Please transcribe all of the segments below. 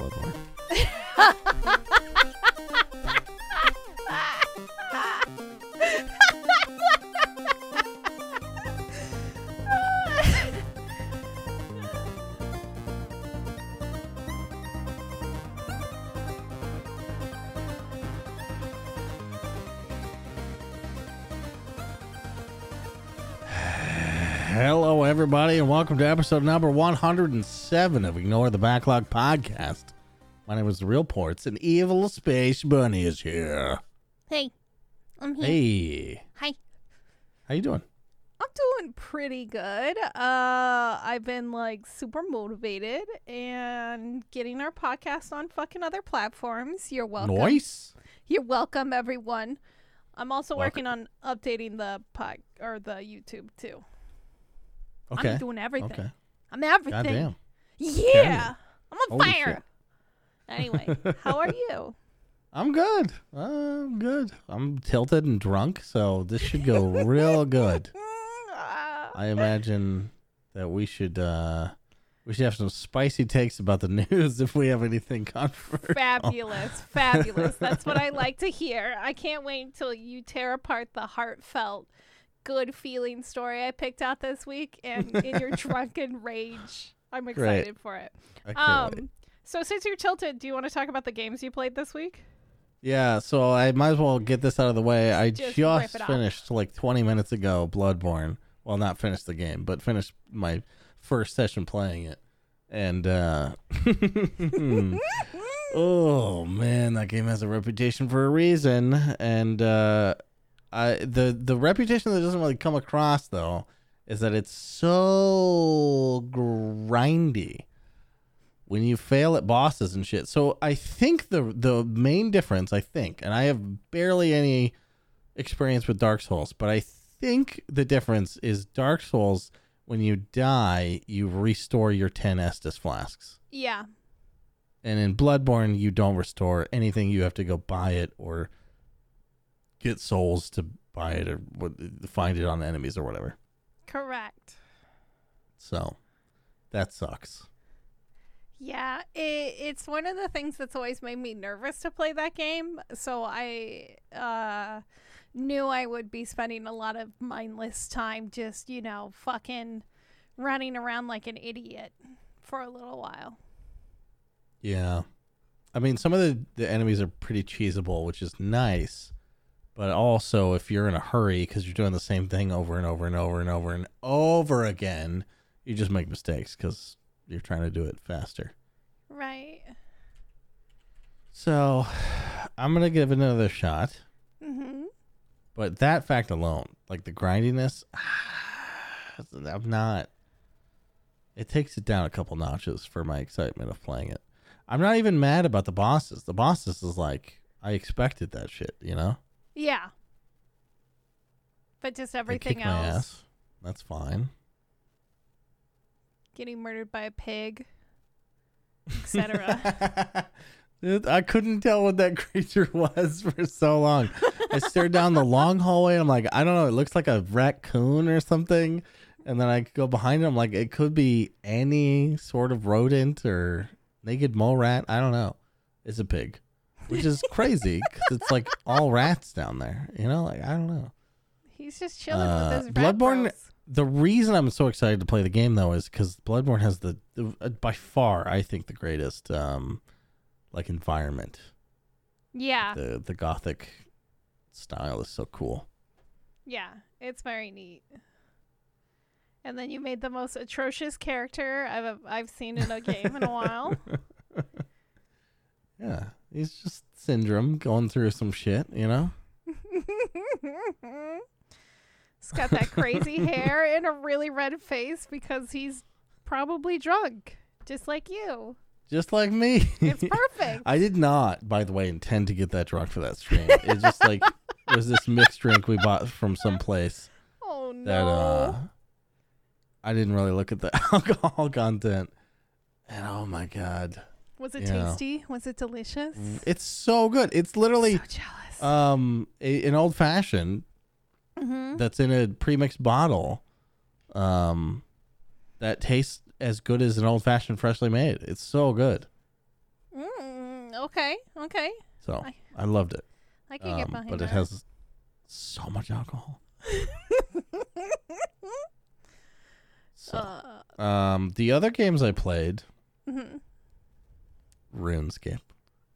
Bloodborne. Welcome to episode number 107 of Ignore the Backlog podcast. My name is The Real Ports, and Evil Space Bunny is here. Hey, I'm here. Hey, Hi. how you doing? I'm doing pretty good. Uh, I've been like super motivated and getting our podcast on fucking other platforms. You're welcome. Nice. You're welcome, everyone. I'm also Welcome. working on updating the pod or the YouTube too. Okay. I'm doing everything. Okay. I'm everything. Goddamn. Yeah. I'm on Holy fire. shit. Anyway, how are you? I'm good. I'm good. I'm tilted and drunk, so this should go real good. Ah. I imagine that we should uh we should have some spicy takes about the news if we have anything controversial. Fabulous, fabulous. That's what I like to hear. I can't wait until you tear apart the heartfelt, good feeling story I picked out this week, and in your drunken rage, I'm excited for it. Can't wait. Um, so since you're tilted, do you want to talk about the games you played this week? Yeah, so I might as well get this out of the way. I Just just, finished like 20 minutes ago Bloodborne. Well, not finished the game, but finished my first session playing it. And uh Oh man, that game has a reputation for a reason and uh The the reputation that doesn't really come across though is that it's so grindy when you fail at bosses and shit. So I think the the main difference, I think, and I have barely any experience with Dark Souls, but I think the difference is Dark Souls when you die, you restore your 10 Estus flasks. Yeah, And in Bloodborne, you don't restore anything. You have to go buy it or get souls to buy it or find it on enemies or whatever. correct. So that sucks. Yeah, it, it's one of the things that's always made me nervous to play that game. So I uh, knew I would be spending a lot of mindless time just, you know, fucking running around like an idiot for a little while. Yeah. I mean, some of the, the enemies are pretty cheesable, which is nice. But also, if you're in a hurry because you're doing the same thing over and over and over and over and over again, you just make mistakes because you're trying to do it faster. Right. So, I'm going to give another shot. Mm-hmm. But that fact alone, like the grindiness, I'm not. It takes it down a couple notches for my excitement of playing it. I'm not even mad about the bosses. The bosses is like I expected that shit, you know. Yeah. But just everything else. That's fine. Getting murdered by a pig, etc. I couldn't tell what that creature was for so long. I stared down the long hallway. I'm like, I don't know. It looks like a raccoon or something. And then I go behind it. I'm like, it could be any sort of rodent or naked mole rat. I don't know. It's a pig, which is crazy because it's like all rats down there. You know, like I don't know. He's just chilling Uh, with his rat Bloodborne- bros. The reason I'm so excited to play the game though is because Bloodborne has the, the uh, by far I think the greatest um like environment. Yeah. The the gothic style is so cool. Yeah, it's very neat. And then you made the most atrocious character I've I've seen in a game in a while. Yeah, he's just syndrome going through some shit, you know. he's got that crazy hair and a really red face because he's probably drunk, just like you. Just like me. It's perfect. I did not, by the way, intend to get that drunk for that stream. It's just like it was this mixed drink we bought from some place oh no. that uh I didn't really look at the alcohol content. And oh my god. Was it yeah. tasty? Was it delicious? It's so good. It's literally so jealous. um a, an old fashioned mm-hmm. that's in a pre-mixed bottle um that tastes as good as an old fashioned freshly made. It's so good. Okay, okay. So I- I loved it. I can get Um, behind but that. it has so much alcohol. So, uh, um, the other games I played. RuneScape.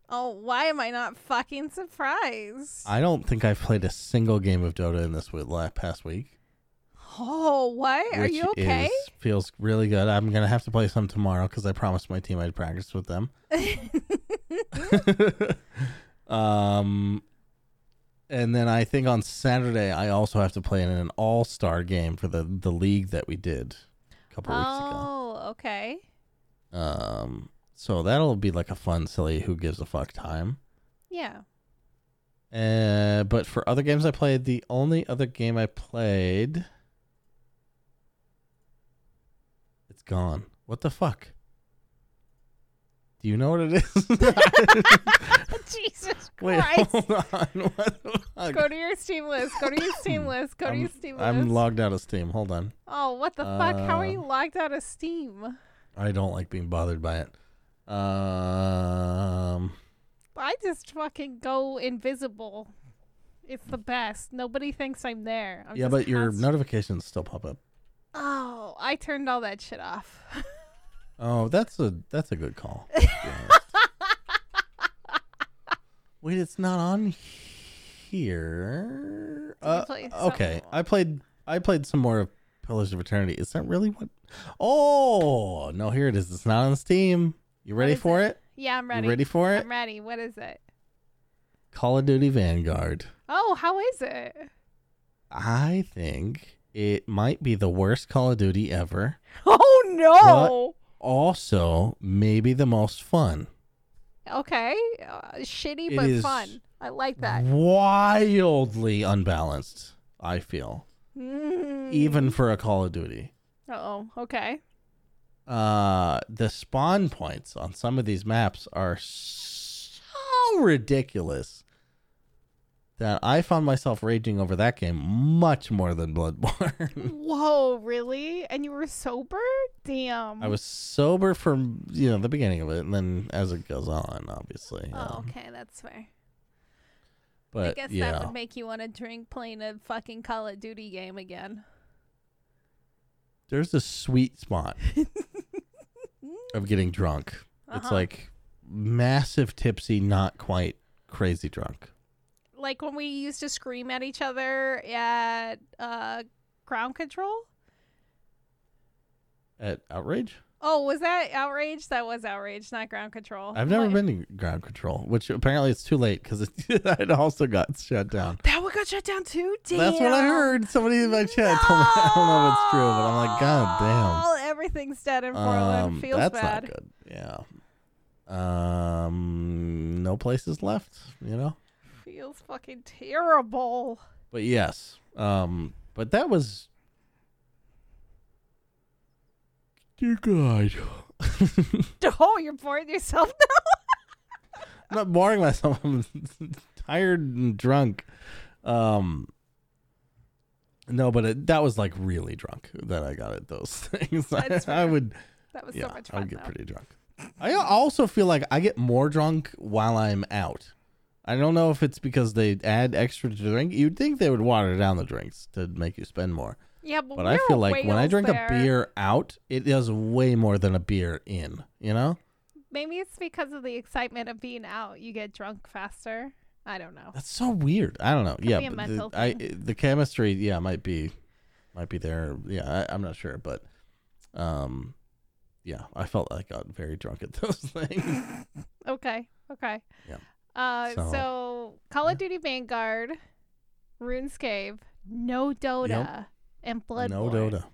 Oh, why am I not fucking surprised? I don't think I've played a single game of Dota in this week, last past week. oh, what? Are you okay? Is, feels really good. I'm gonna have to play some tomorrow because I promised my team I'd practice with them. um, and then I think on Saturday I also have to play in an All Star game for the the league that we did a couple weeks ago. oh, okay. Um, so that'll be like a fun, silly, who gives a fuck time. Yeah. Uh, but for other games I played, the only other game I played, it's gone. What the fuck? Do you know what it is? Jesus Christ. Wait, hold on. What? Go to your Steam list. Go to your Steam list. Go to I'm, your Steam list. I'm logged out of Steam. Hold on. oh, what the fuck? How are Uh, you logged out of Steam? I don't like being bothered by it. Um, I just fucking go invisible. It's the best. Nobody thinks I'm there. I'm yeah, but your notifications still pop up. Oh, I turned all that shit off. Oh, that's a that's a good call. to be honest. Wait, it's not on here. Uh, okay, I played I played some more of Pillars of Eternity. Is that really what? Oh no, here it is. It's not on Steam. You ready for it? yeah, I'm ready. You ready for it? I'm ready. What is it? Call of Duty Vanguard. Oh, how is it? I think it might be the worst Call of Duty ever. Oh no. Also, maybe the most fun. Okay. Uh, shitty It but fun. I like that. Wildly unbalanced, I feel. Mm. Even for a Call of Duty. Oh, okay. Uh the spawn points on some of these maps are so ridiculous that I found myself raging over that game much more than Bloodborne. Whoa, really? And you were sober? Damn. I was sober from you know the beginning of it, and then as it goes on, obviously. Oh, um, okay, that's fair. but I guess yeah, that would make you want to drink playing a fucking Call of Duty game again. there's a sweet spot of getting drunk. It's Uh-huh. like massive tipsy, not quite crazy drunk. like when we used to scream at each other at uh ground control. At outrage, Oh, was that outrage? That was outrage, not ground control. I've never What- been to ground control, which apparently it's too late because it, it also got shut down. That one got shut down too. Damn. That's what I heard. Somebody in my chat told me. I don't know if it's true, but I'm like, God damn. Everything's dead in Portland. Um, Feels that's bad. not good. Yeah. Um, no places left, you know. Feels fucking terrible. But yes, um, but that was. Dear God, Oh, you're boring yourself now. I'm not boring myself. I'm tired and drunk. Um, no, but it, that was like really drunk that I got at those things. I, That's I fair. would, That was yeah, so much I would get though. pretty drunk. I also feel like I get more drunk while I'm out. I don't know if it's because they add extra to drink. You'd think they would water down the drinks to make you spend more. Yeah, but, But I feel like when I drink there. a beer out, it does way more than a beer in. You know, maybe it's because of the excitement of being out. You get drunk faster. I don't know. that's so weird. I don't know. yeah, be a mental the, I thing. the chemistry, yeah, might be, might be there. Yeah, I, I'm not sure, but, um, yeah, I felt like I got very drunk at those things. Okay. Okay. Yeah. Uh, So- so, Call of Duty Vanguard, RuneScape, No Dota, and Bloodborne. no Dota,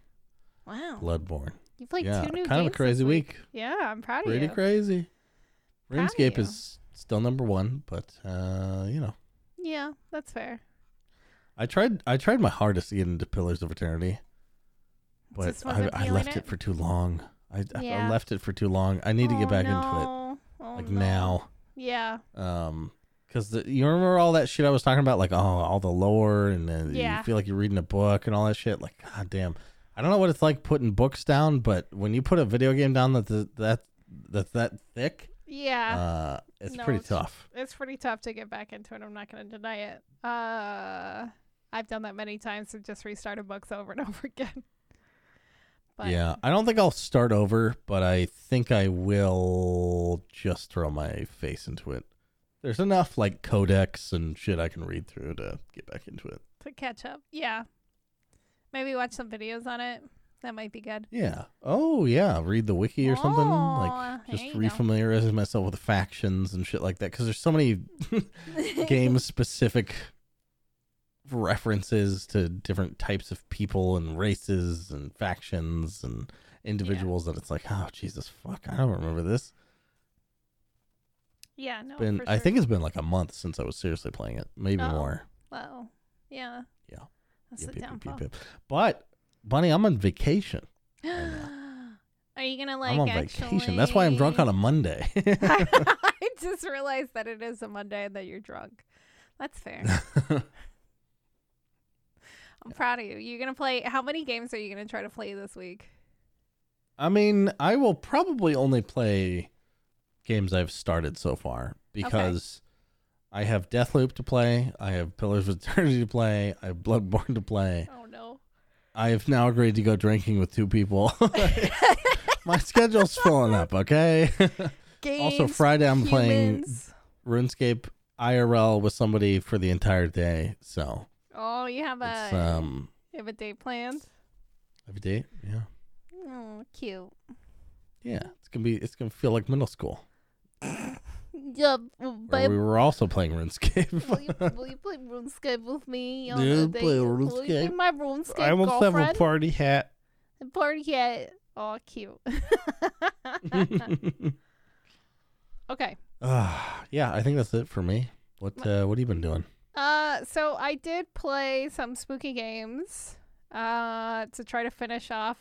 Wow. Bloodborne. You played yeah, two new kind of a games this crazy week. Yeah, I'm proud of Pretty you. Pretty crazy. Of RuneScape you. is still number one, but uh, you know, yeah, that's fair. I tried. I tried my hardest to get into Pillars of Eternity, but I, I left it? it? for too long. I, I- I left it for too long. I need to Oh, get back into it. Oh, like no. now. Yeah. Um, because you remember all that shit I was talking about, like oh, all the lore, and then Yeah. you feel like you're reading a book and all that shit. Like, god damn, I don't know what it's like putting books down, but when you put a video game down that's that that's that thick, Yeah. Uh, it's No, pretty it's- tough. it's pretty tough to get back into it. I'm not going to deny it. Uh, I've done that many times and just restarted books over and over again. But yeah, I don't think I'll start over, but I think I will just throw my face into it. There's enough like codex and shit I can read through to get back into it. to catch up, yeah. Maybe watch some videos on it. That might be good. Yeah. Oh yeah, read the wiki or something. Oh, Like just there you go. refamiliarize myself with factions and shit like that. Because there's so many game specific references to different types of people and races and factions and individuals that it's like, oh Jesus fuck, I don't remember this. yeah, no. been for I think it's been like a month since I was seriously playing it, maybe Oh. more. Well, yeah. Yeah. That's the yep, downfall. But Bunny, I'm on vacation. Are you gonna like I'm on vacation. That's why I'm drunk on a Monday. I just realized that it is a Monday and that you're drunk. That's fair. I'm proud of you. You're gonna play. How many games are you gonna try to play this week? I mean, I will probably only play games I've started so far because I have Deathloop to play, I have Pillars of Eternity to play, I have Bloodborne to play. Oh. I have now agreed to go drinking with two people. My schedule's filling up, okay? Games. also, Friday I'm playing humans. RuneScape IRL with somebody for the entire day. So Oh, you have a um you have a date planned. every day. Yeah. Oh, cute. Yeah. It's gonna be it's gonna feel like middle school. Yeah, but we were also playing RuneScape. will you, will you play RuneScape with me on Yeah, the play date? Will you be RuneScape. my RuneScape I almost have a party hat. Party hat. Oh, cute. okay. Ah, yeah, I think that's it for me. What uh, what have you been doing? Uh, so I did play some spooky games. Uh, to try to finish off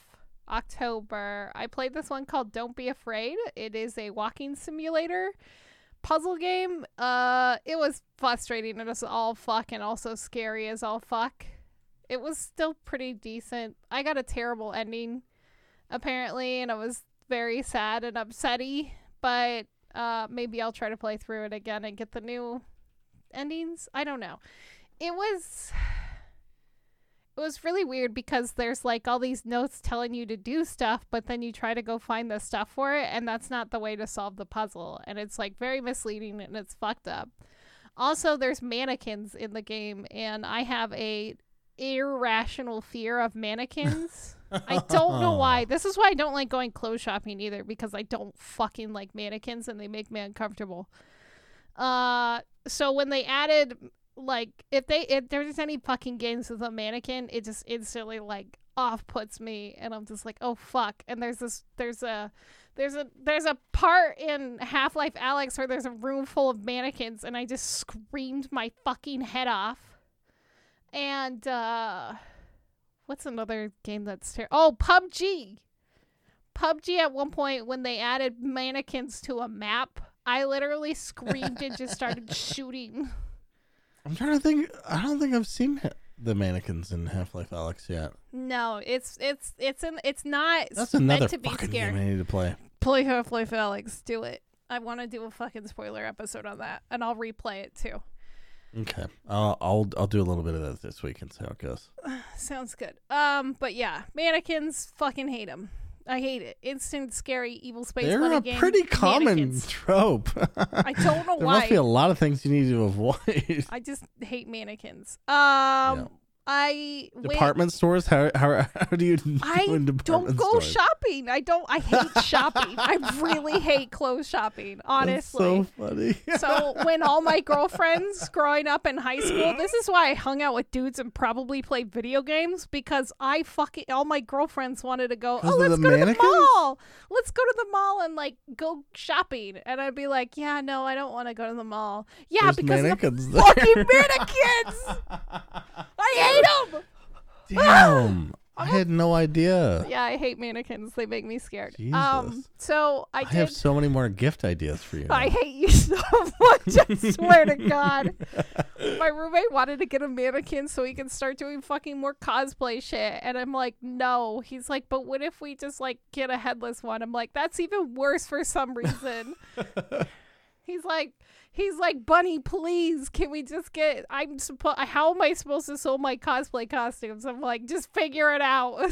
October. I played this one called Don't Be Afraid. It is a walking simulator puzzle game. Uh, it was frustrating. It was all fuck and also scary as all fuck. It was still pretty decent. I got a terrible ending, apparently, and I was very sad and upsetty. But uh, maybe I'll try to play through it again and get the new endings. I don't know. It was it was really weird because there's like all these notes telling you to do stuff, but then you try to go find the stuff for it, and that's not the way to solve the puzzle. And it's like very misleading and it's fucked up. Also, there's mannequins in the game, and I have a irrational fear of mannequins. I don't know why. This is why I don't like going clothes shopping either because I don't fucking like mannequins and they make me uncomfortable. Uh so when they added like if they if there's any fucking games with a mannequin, it just instantly like off puts me and I'm just like, "Oh fuck." And there's this there's a there's a there's a part in Half-Life Alyx where there's a room full of mannequins and I just screamed my fucking head off. And uh what's another game that's ter- Oh, PUBG. PUBG at one point when they added mannequins to a map, I literally screamed and just started shooting. I'm trying to think. I don't think I've seen ha- the mannequins in Half Life Alyx yet. No, it's it's it's an it's not That's meant another to be fucking scary. game I need to play. Play Half-Life Alyx, do it. I want to do a fucking spoiler episode on that, and I'll replay it too. Okay, I'll I'll I'll do a little bit of that this week and see how it goes. Sounds good. Um, but yeah, mannequins, fucking hate them. I hate it. Instant, scary, evil space They're a game. pretty common mannequins. trope. I don't know there why. There must be a lot of things you need to avoid. I just hate mannequins. Um, I went- Department stores? How how how do you do I don't go stores? shopping. I don't. I hate shopping. I really hate clothes shopping. That's Honestly. so funny. So when all my girlfriends growing up in high school, this is why I hung out with dudes and probably played video games because I fucking all my girlfriends wanted to go. Oh, let's go to the mall. Let's go to the mall and like go shopping. And I'd be like, Yeah, no, I don't want to go to the mall. Yeah, There's because of the fucking mannequins. I hate them. Damn. I had no idea. Yeah, I hate mannequins. They make me scared. Um, Jesus. so I I, did. have so many more gift ideas for you. I hate you so much. I swear to God. My roommate wanted to get a mannequin so he can start doing fucking more cosplay shit. And I'm like, no. He's like, but what if we just like get a headless one? I'm like, that's even worse for some reason. he's like, he's like, Bunny, please, can we just get? I'm supposed. How am I supposed to sew my cosplay costumes? I'm like, just figure it out.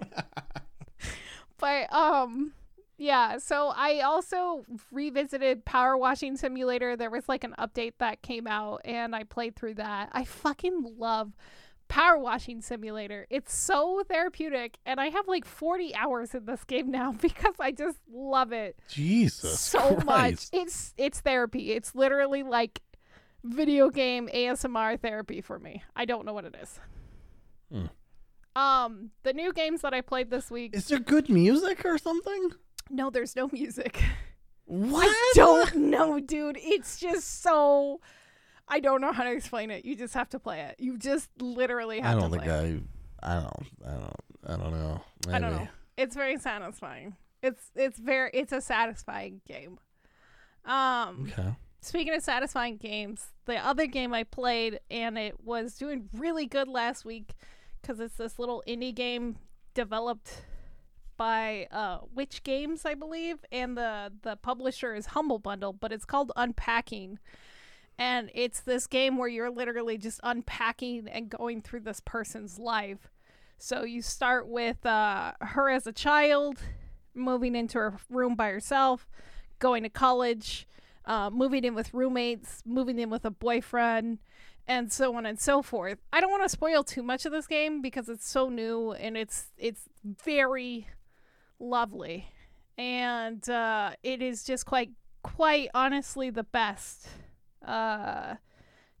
but um yeah, so I also revisited Power Washing Simulator. There was like an update that came out and I played through that. I fucking love Power Washing Simulator. It's so therapeutic and I have like 40 hours in this game now because I just love it Jesus so much. It's it's therapy. It's literally like video game ASMR therapy for me. I don't know what it is. Hmm. Um, the new games that I played this week. Is there good music or something? No, there's no music. What? I don't know, dude. It's just so. I don't know how to explain it. You just have to play it. You just literally have I don't to think play it. I. I don't. I don't. I don't know. I don't know. It's very satisfying. It's it's very it's a satisfying game. Um, Okay. speaking of satisfying games, the other game I played and it was doing really good last week because it's this little indie game developed by uh, Witch Games, I believe, and the the publisher is Humble Bundle, but it's called Unpacking. And it's this game where you're literally just unpacking and going through this person's life. So you start with uh, her as a child, moving into her room by herself, going to college, uh, moving in with roommates, moving in with a boyfriend, and so on and so forth. I don't want to spoil too much of this game because it's so new and it's it's very lovely, and uh, it is just quite quite honestly the best. Uh,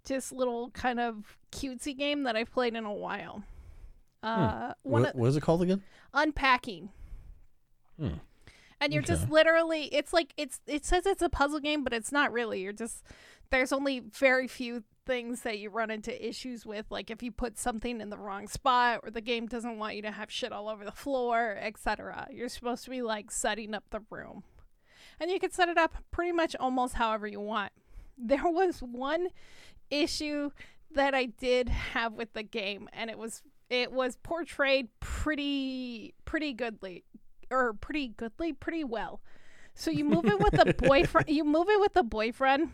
just little kind of cutesy game that I've played in a while. Uh, one What, what is it called again? unpacking. Hmm. And you're just literally it's like it's it says it's a puzzle game, but it's not really. You're just there's only very few things that you run into issues with, like if you put something in the wrong spot or the game doesn't want you to have shit all over the floor, etc. You're supposed to be like setting up the room. And you can set it up pretty much almost however you want. There was one issue that I did have with the game and it was it was portrayed pretty pretty goodly or pretty goodly pretty well. So you move in with a boyfriend you move in with a boyfriend.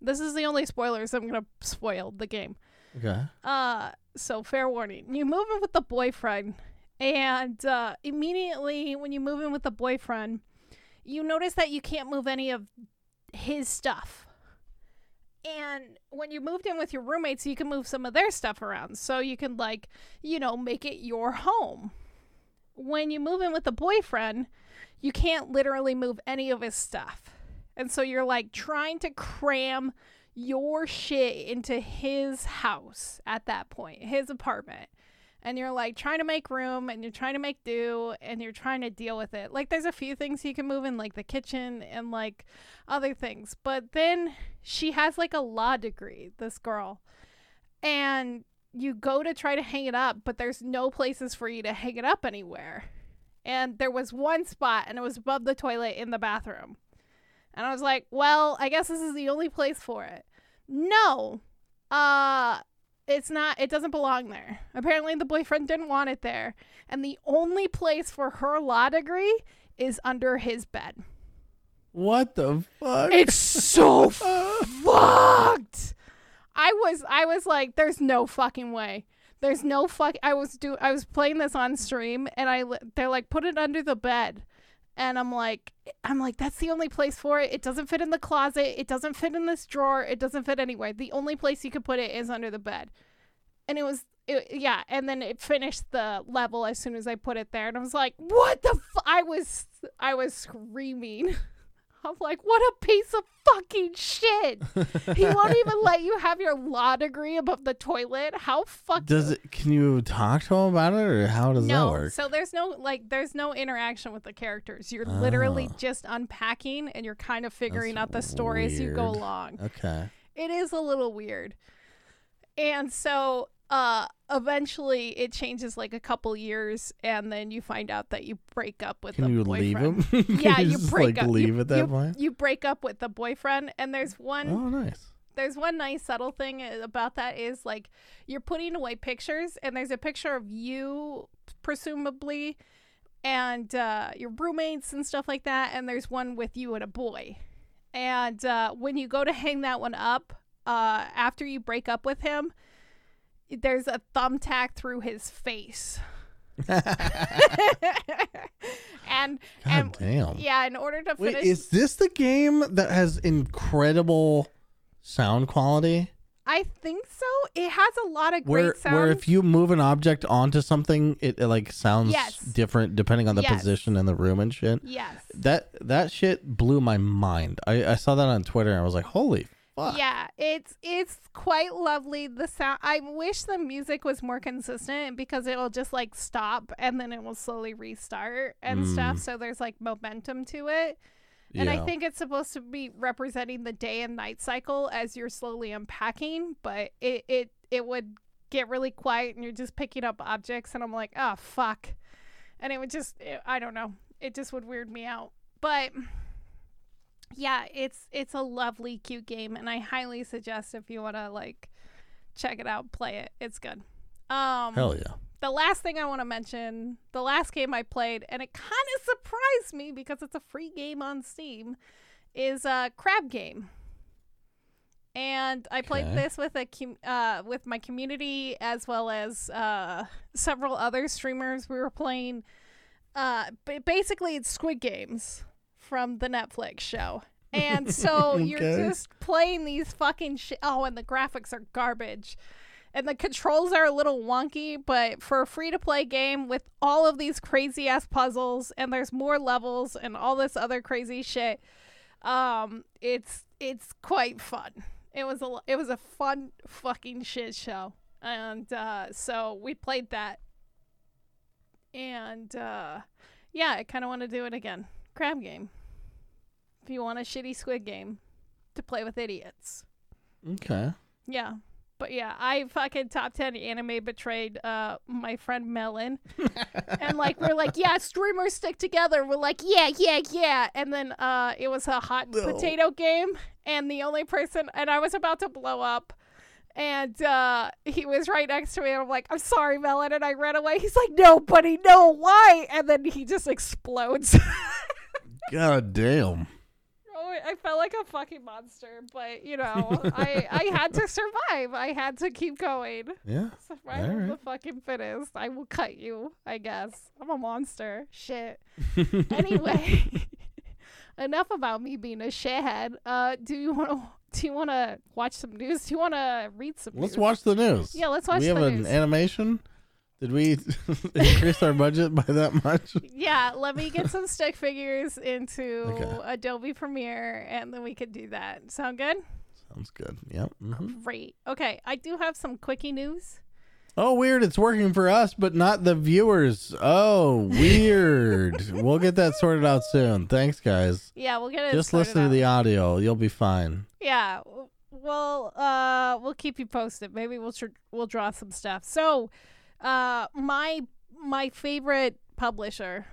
This is the only spoilers I'm going to spoil the game. Okay. Uh so fair warning. You move in with the boyfriend and uh immediately when you move in with the boyfriend, you notice that you can't move any of his stuff. And when you moved in with your roommates, you can move some of their stuff around. So you can like, you know, make it your home. When you move in with a boyfriend, you can't literally move any of his stuff. And so you're like trying to cram your shit into his house at that point, his apartment. And you're like trying to make room and you're trying to make do and you're trying to deal with it. Like there's a few things you can move in, like the kitchen and like other things. But then she has like a law degree, this girl. And you go to try to hang it up, but there's no places for you to hang it up anywhere. And there was one spot and it was above the toilet in the bathroom. And I was like, well, I guess this is the only place for it. No. Uh it's not it doesn't belong there. Apparently the boyfriend didn't want it there. And the only place for her law degree is under his bed. What the fuck? It's so fucked. I was I was like there's no fucking way. There's no fuck I was do I was playing this on stream and I they're like put it under the bed. And I'm like I'm like that's the only place for it. It doesn't fit in the closet. It doesn't fit in this drawer. It doesn't fit anywhere. The only place you could put it is under the bed. And it was it, yeah, and then it finished the level as soon as I put it there and I was like, "What the fu-? I was I was screaming. I'm like, what a piece of fucking shit. he won't even let you have your law degree above the toilet. How fucked Does it? Can you talk to him about it, or how does no, that work? so there's no like there's no interaction with the characters. You're literally Ah. just unpacking and you're kind of figuring That's out the story as you go along. Okay. It is a little weird. And so uh eventually it changes like a couple years and then you find out that you break up with Can the you boyfriend. leave him? yeah, you just, break like, up. leave you, at that you- point. You break up with the boyfriend, and there's one Oh, nice. there's one nice subtle thing about that is like you're putting away pictures, and there's a picture of you, presumably, and uh, your roommates and stuff like that, and there's one with you and a boy. And uh, when you go to hang that one up, uh, after you break up with him, there's a thumbtack through his face. and God and damn. yeah, in order to Wait, finish is this the game that has incredible sound quality? I think so. It has a lot of Where great sounds. where if you move an object onto something, it, it, like sounds Yes. different depending on the Yes. position in the room and shit. yes. That that shit blew my mind. I, I saw that on Twitter and I was like, holy fuck. Yeah, it's it's quite lovely. The sound. I wish the music was more consistent because it'll just like stop and then it will slowly restart and stuff. Mm. So there's like momentum to it. And I think it's supposed to be representing the day and night cycle as you're slowly unpacking, but it it it would get really quiet and you're just picking up objects and I'm like, "Oh, fuck." And it would just it, I don't know. It just would weird me out. But yeah, it's it's a lovely cute game and I highly suggest if you want to like check it out, play it. It's good. Um Hell yeah. the last thing I want to mention, the last game I played, and it kind of surprised me because it's a free game on Steam, is uh, Crab Game. And I played Okay. this with a com- uh, with my community as well as uh, several other streamers. We were playing. Uh, ba- basically, it's Squid Games from the Netflix show. And so you're just playing these fucking shit. Oh, and the graphics are garbage and the controls are a little wonky, but for a free to play game with all of these crazy ass puzzles and there's more levels and all this other crazy shit, um, it's it's quite fun. It was a it was a fun fucking shit show, and uh, so we played that, and uh, yeah, I kind of want to do it again. Crab game. You want a shitty squid game to play with idiots. Okay. Yeah. But yeah, I fucking top 10 anime betrayed uh my friend Melon. and like we're like, yeah, streamers stick together. We're like, yeah, yeah, yeah. And then uh it was a hot No. potato game and the only person and I was about to blow up. And uh he was right next to me and I'm like, I'm sorry, Melon, and I ran away. He's like, No, buddy, no, why? And then he just explodes. God damn. I felt like a fucking monster, but you know, I I had to survive. I had to keep going. Yeah. Survival of the fucking fittest. I will cut you, I guess. I'm a monster. Shit. Anyway, enough about me being a shithead. Uh, do you want to? Do you want to watch some news? Do you want to read some? Let's news? watch the news. Yeah, let's watch the news. we have an news. animation. Did we increase our budget by that much? Yeah, let me get some stick figures into Okay. Adobe Premiere, and then we could do that. Sound good? Sounds good. Yep. mhm. Great. Okay, I do have some quickie news. Oh, weird. It's working for us, but not the viewers. Oh, weird. we'll get that sorted out soon. Thanks, guys. Yeah, we'll get it. Just listen to out. the audio. You'll be fine. Yeah, we'll uh we'll keep you posted. Maybe we'll tr- we'll draw some stuff. So, uh, my my favorite publisher,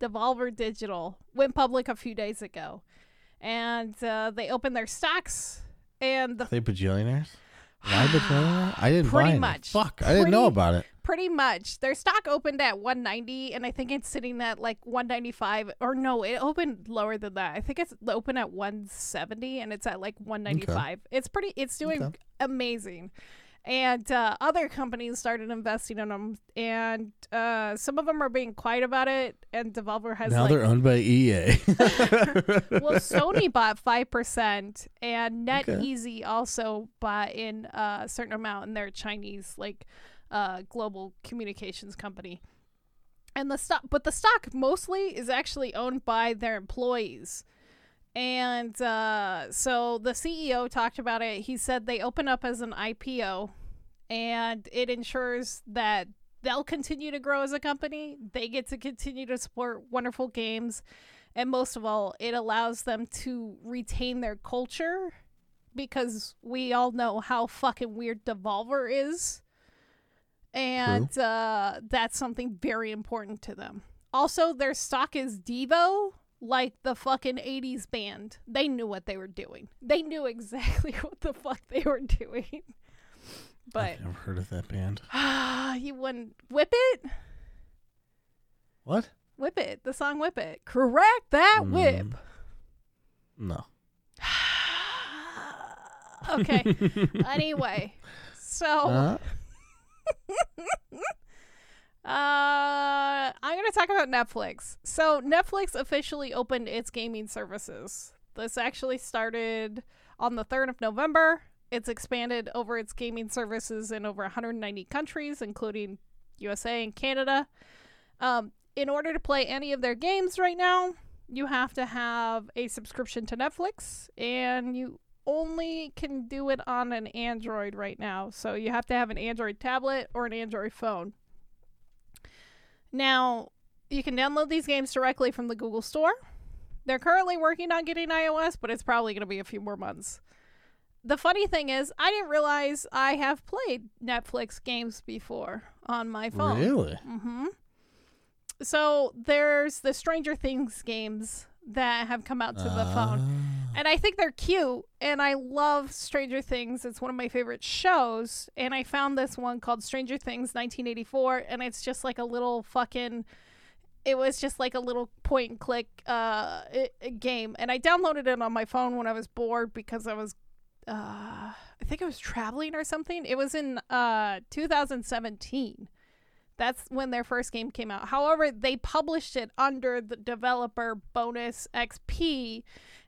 Devolver Digital, went public a few days ago, and uh, they opened their stocks, and the Are they bajillionaires? Why bajillionaire? I didn't Pretty buy any. much. Fuck. I didn't know about it. pretty much their stock opened at 190 and i think it's sitting at like 195 or no it opened lower than that i think it's open at 170 and it's at like 195 it's pretty it's doing Okay. amazing and uh, other companies started investing in them and uh, some of them are being quiet about it and devolver has Now like they're owned by EA. well, Sony bought five percent, and Okay. NetEase also bought in a certain amount in their Chinese like uh, global communications company. And the stock, but the stock mostly is actually owned by their employees. And uh, so the CEO talked about it. He said they open up as an IPO, and it ensures that they'll continue to grow as a company. They get to continue to support wonderful games and most of all, it allows them to retain their culture because we all know how fucking weird Devolver is. and uh, that's something very important to them. Also, their stock is Devo, like the fucking 80s band. They knew what they were doing. They knew exactly what the fuck they were doing. But I've never heard of that band. ah, you wouldn't whip it, What? whip it. The song "Whip It." Correct that whip. Mm, No. okay. anyway, so Uh, Uh, I'm going to talk about Netflix. So, Netflix officially opened its gaming services. This actually started on the 3rd of November. It's expanded over its gaming services in over 190 countries, including USA and Canada. Um, in order to play any of their games right now, you have to have a subscription to Netflix, and you only can do it on an Android right now. So, you have to have an Android tablet or an Android phone. Now, you can download these games directly from the Google Store. They're currently working on getting iOS, but it's probably going to be a few more months. The funny thing is, I didn't realize I have played Netflix games before on my phone. really? Mm-hmm. So there's the Stranger Things games that have come out to the phone. Ah. And I think they're cute, and I love Stranger Things. It's one of my favorite shows. And I found this one called Stranger Things 1984, and it's just like a little fucking. It was just like a little point and click uh, game, and I downloaded it on my phone when I was bored because I was, uh, I think I was traveling or something. It was in uh 2017. That's when their first game came out. However, they published it under the developer Bonus XP,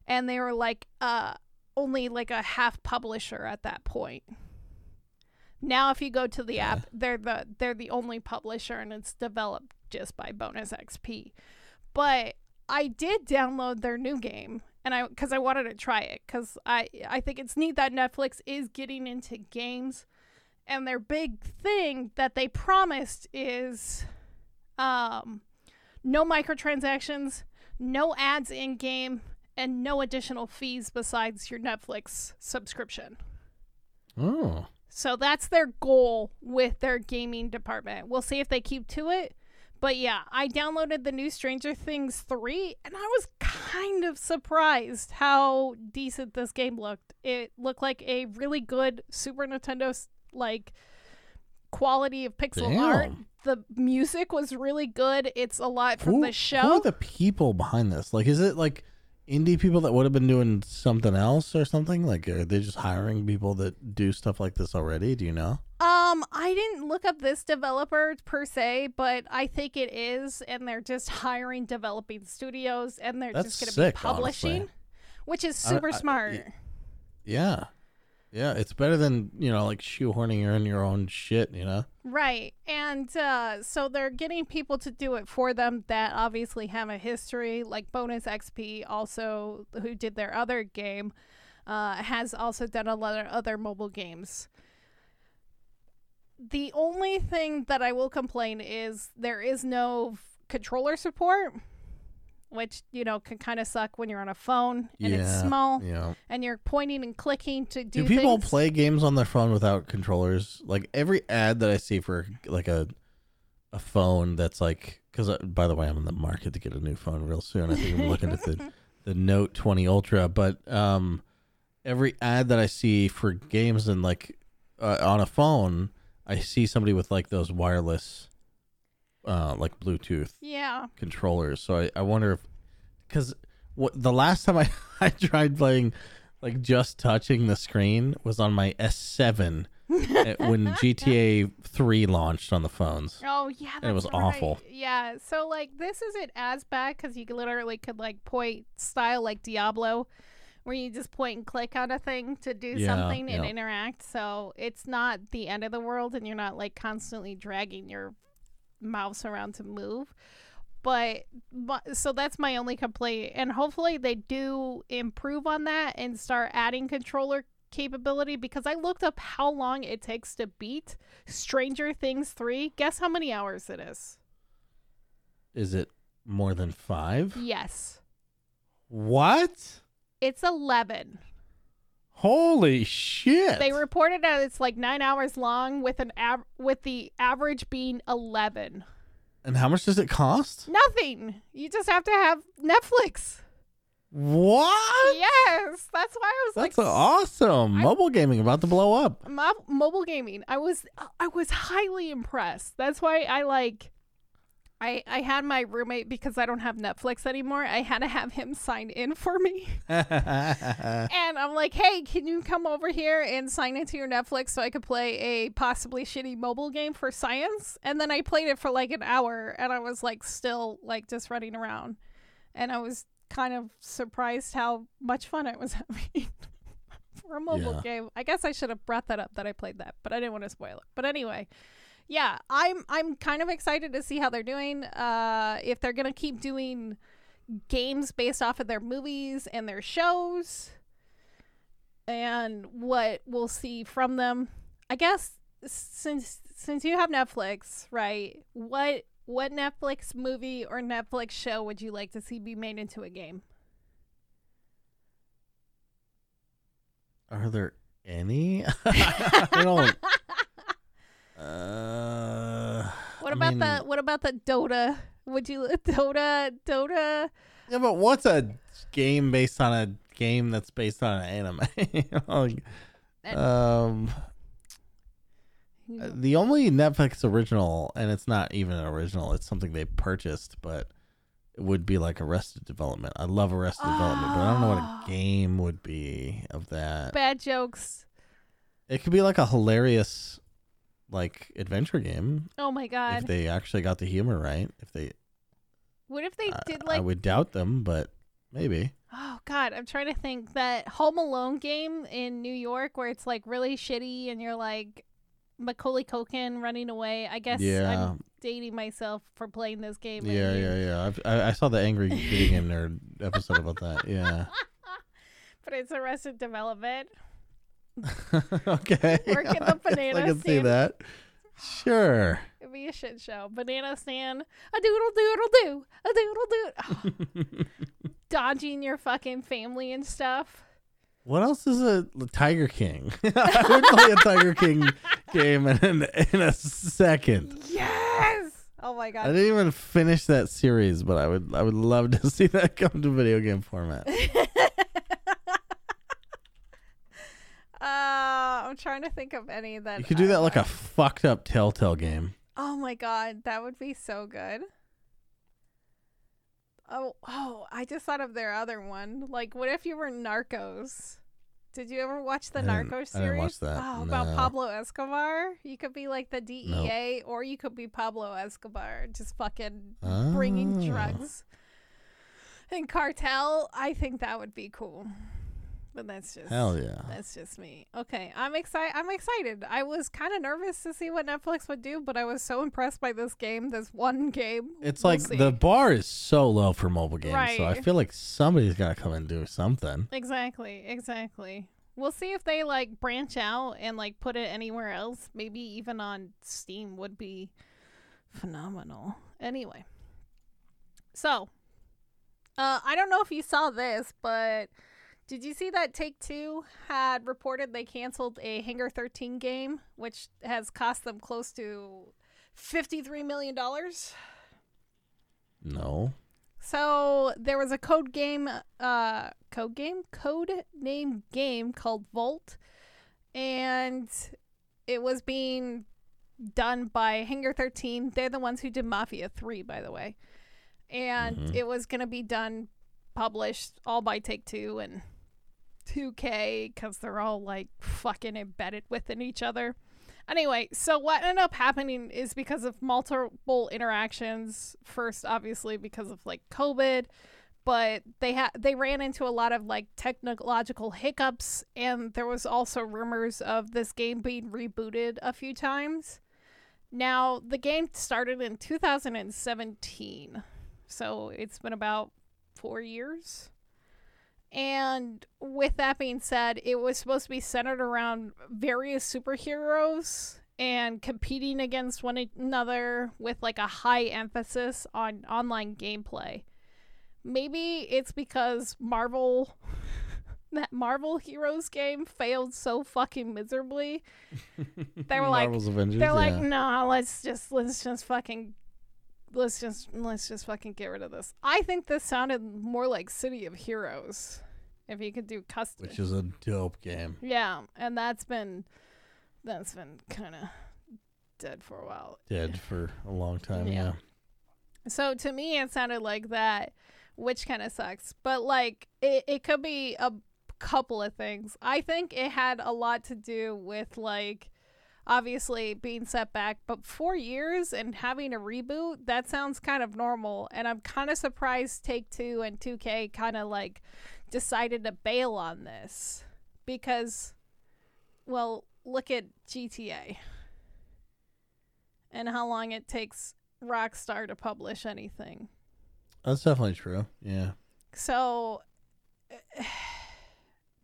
and they were like uh only like a half publisher at that point. Now if you go to the app, they're the they're the only publisher and it's developed just by Bonus XP. But I did download their new game and I cuz I wanted to try it cuz I I think it's neat that Netflix is getting into games and their big thing that they promised is um no microtransactions, no ads in game, and no additional fees besides your Netflix subscription. Oh. So that's their goal with their gaming department. We'll see if they keep to it. But yeah, I downloaded the new Stranger Things 3 and I was kind of surprised how decent this game looked. It looked like a really good Super Nintendo like quality of pixel art. The music was really good. It's a lot from Who, the show. who are the people behind this? Like, is it like indie people that would have been doing something else or something? Like, are they just hiring people that do stuff like this already? Do you know? Um, I didn't look up this developer per se, but I think it is, and they're just hiring developing studios, and they're That's just going to be publishing, honestly. which is I- super I- smart. Yeah. Yeah, it's better than, you know, like shoehorning in your own shit, you know? Right. And uh, so they're getting people to do it for them that obviously have a history, like Bonus XP, also, who did their other game, uh, has also done a lot of other mobile games. The only thing that I will complain is there is no controller support, which, you know, can kind of suck when you're on a phone and it's Yeah, small Yeah. and you're pointing and clicking to do, Do, people things. play games on their phone without controllers? Like every ad that I see for like a a phone that's like because by the way, I'm in the market to get a new phone real soon. I think I'm looking at the the Note 20 Ultra, but um, every ad that I see for games and like uh, on a phone, I see somebody with like those wireless, uh, like Bluetooth Yeah. controllers. So I, I wonder if because what the last time I I tried playing like just touching the screen was on my S7 at- when GTA 3 launched on the phones. Oh yeah, it was right. awful. Yeah, so like this isn't as bad because you literally could like point style like Diablo, where you just point and click on a thing to do Yeah, something and yeah. interact. So it's not the end of the world, and you're not like constantly dragging your mouse around to move. But, but so that's my only complaint, and hopefully they do improve on that and start adding controller capability because I looked up how long it takes to beat Stranger Things 3. Guess how many hours it is? Is it more than five? Yes. What? It's 11. Holy shit! They reported that it's like nine hours long, with an av- with the average being eleven. and how much does it cost? Nothing. You just have to have Netflix. What? Yes, that's why I was like, That's like, awesome. I- Mobile gaming about to blow up. Mo- mobile gaming. I was I was highly impressed. That's why I like I I had my roommate because I don't have Netflix anymore. I had to have him sign in for me. And I'm like, "Hey, can you come over here and sign into your Netflix so I could play a possibly shitty mobile game for science?" And then I played it for like an hour and I was like still like just running around. And I was kind of surprised how much fun I was having. for a mobile Yeah. game. I guess I should have brought that up that I played that, but I didn't want to spoil it. But anyway, yeah, I'm I'm kind of excited to see how they're doing. Uh, if they're gonna keep doing games based off of their movies and their shows, and what we'll see from them. I guess since since you have Netflix, right? What what Netflix movie or Netflix show would you like to see be made into a game? Are there any? I don't. Uh, What I about mean- the what about the Dota? Would you Dota Dota? Yeah, but what's a game based on a game that's based on an anime? You know, like, And- um, the only Netflix original, and it's not even an original; it's something they purchased, but it would be like Arrested Development. I love Arrested Development, but I don't know what Oh. a game would be of that. Bad jokes. It could be like a hilarious, like adventure game Oh my god! if they actually got the humor right. If they, what if they I- did like I would doubt them, but maybe. Oh god, I'm trying to think that Home Alone game in New York where it's like really shitty and you're like Macaulay Culkin running away. I guess Yeah. I'm dating myself for playing this game. Yeah, maybe. yeah, yeah. I've, I I saw the Angry Video Game Nerd episode about that. Yeah. But it's Arrested Development. okay. Work in the I banana I can see that. Sure. It'd be a shit show. Banana stand. A doodle doodle do. A doodle do. Ah. Dodging your fucking family and stuff. what else is a Tiger King? I would play a Tiger King game in, in a second. Yes. Oh my god! I didn't even finish that series, but I would I would love to see that come to video game format. Uh, I'm trying to think of any that You could do I that like a fucked up Telltale game. Oh my god, that would be so good. Oh, oh, I just thought of their other one. Like, what if you were Narcos? Did you ever watch the I didn't- Narcos I series? didn't watch that, Oh, about no. Pablo Escobar. You could be like the DEA, or you could be Pablo Escobar, just fucking bringing Oh. drugs. And cartel, I think that would be cool. But that's just Hell yeah. that's just me. Okay, I'm excited. I'm excited. I was kind of nervous to see what Netflix would do, but I was so impressed by this game. This one game. It's We'll like see. the bar is so low for mobile games, so I feel like somebody's to come and do something. exactly, exactly. We'll see if they like branch out and like put it anywhere else. Maybe even on Steam would be phenomenal. Anyway, so uh, I don't know if you saw this, but did you see that Take Two had reported they canceled a Hangar 13 game, which has cost them close to $53 million? No. So there was a code game, uh, code game, code name game called Volt, and it was being done by Hangar 13. They're the ones who did Mafia 3, by the way. And Mhm. it was going to be done, published all by Take Two and 2K because they're all like fucking embedded within each other. Anyway, so what ended up happening is because of multiple interactions. First, obviously, because of like COVID, but they had they ran into a lot of like technological hiccups, and there was also rumors of this game being rebooted a few times. Now, the game started in 2017, so it's been about four years. And with that being said, it was supposed to be centered around various superheroes and competing against one another with like a high emphasis on online gameplay. Maybe it's because Marvel that Marvel Heroes game failed so fucking miserably. They were like, Marvel's Avengers. they're like, yeah. no, let's just let's just fucking let's just let's just fucking get rid of this. I think this sounded more like City of Heroes. If you could do custom, which is a dope game. yeah, and that's been that's been kind of dead for a while. Dead for a long time. Yeah. Yeah. So to me, it sounded like that, which kind of sucks. But like, it, it could be a couple of things. I think it had a lot to do with like, obviously being set back, but four years and having a reboot, that sounds kind of normal. And I'm kind of surprised Take Two and 2K kind of like decided to bail on this because, well, look at GTA and how long it takes Rockstar to publish anything. That's definitely true. Yeah. So,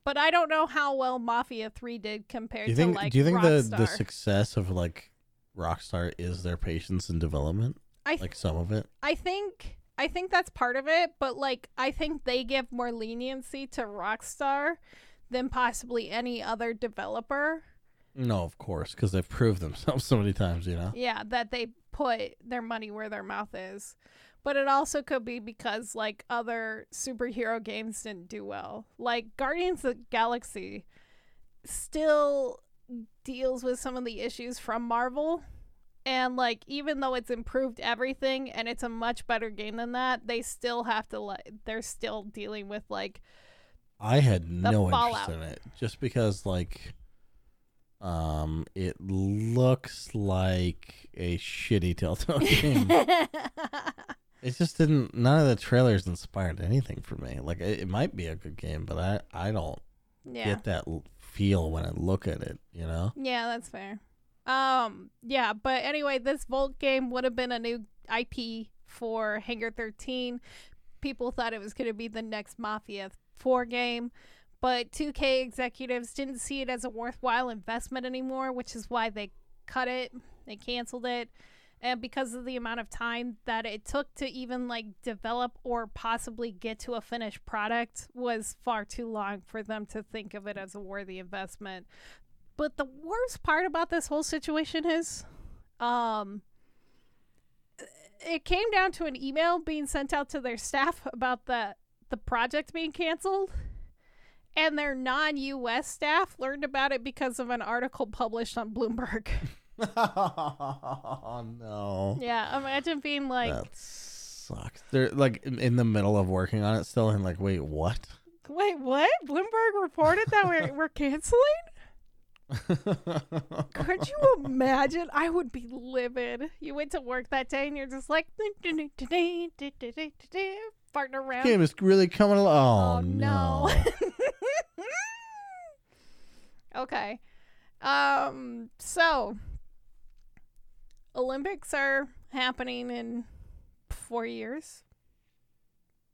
but I don't know how well Mafia Three did compared Do you think? to like do you think the Rockstar. the success of like Rockstar is their patience in development? I th- Like some of it. I think I think that's part of it, but like I think they give more leniency to Rockstar than possibly any other developer. No, of course, because they've proved themselves so many times. You know. Yeah, that they put their money where their mouth is. But it also could be because like other superhero games didn't do well. Like Guardians of the Galaxy still deals with some of the issues from Marvel. And like even though it's improved everything and it's a much better game than that, they still have to like they're still dealing with like I had no fallout. interest in it just because like um it looks like a shitty Telltale game. it just didn't none of the trailers inspired anything for me. Like it, it might be a good game, but I I don't yeah. get that feel when I look at it, you know? Yeah, that's fair. Um, yeah, but anyway, this Volt game would have been a new IP for Hangar 13. People thought it was going to be the next Mafia 4 game, but 2K executives didn't see it as a worthwhile investment anymore, which is why they cut it, they canceled it. And because of the amount of time that it took to even like develop or possibly get to a finished product was far too long for them to think of it as a worthy investment. But the worst part about this whole situation is um it came down to an email being sent out to their staff about the the project being canceled and their non-US staff learned about it because of an article published on Bloomberg. oh no. yeah, imagine being like that sucks. They're like in, in the middle of working on it still and like, wait, what? Wait, what? Bloomberg reported that we're we're canceling? Could you imagine? I would be livid. You went to work that day and you're just like farting around. game is really coming along. Oh, Oh, no. no. okay. Um so Olympics are happening in 4 years.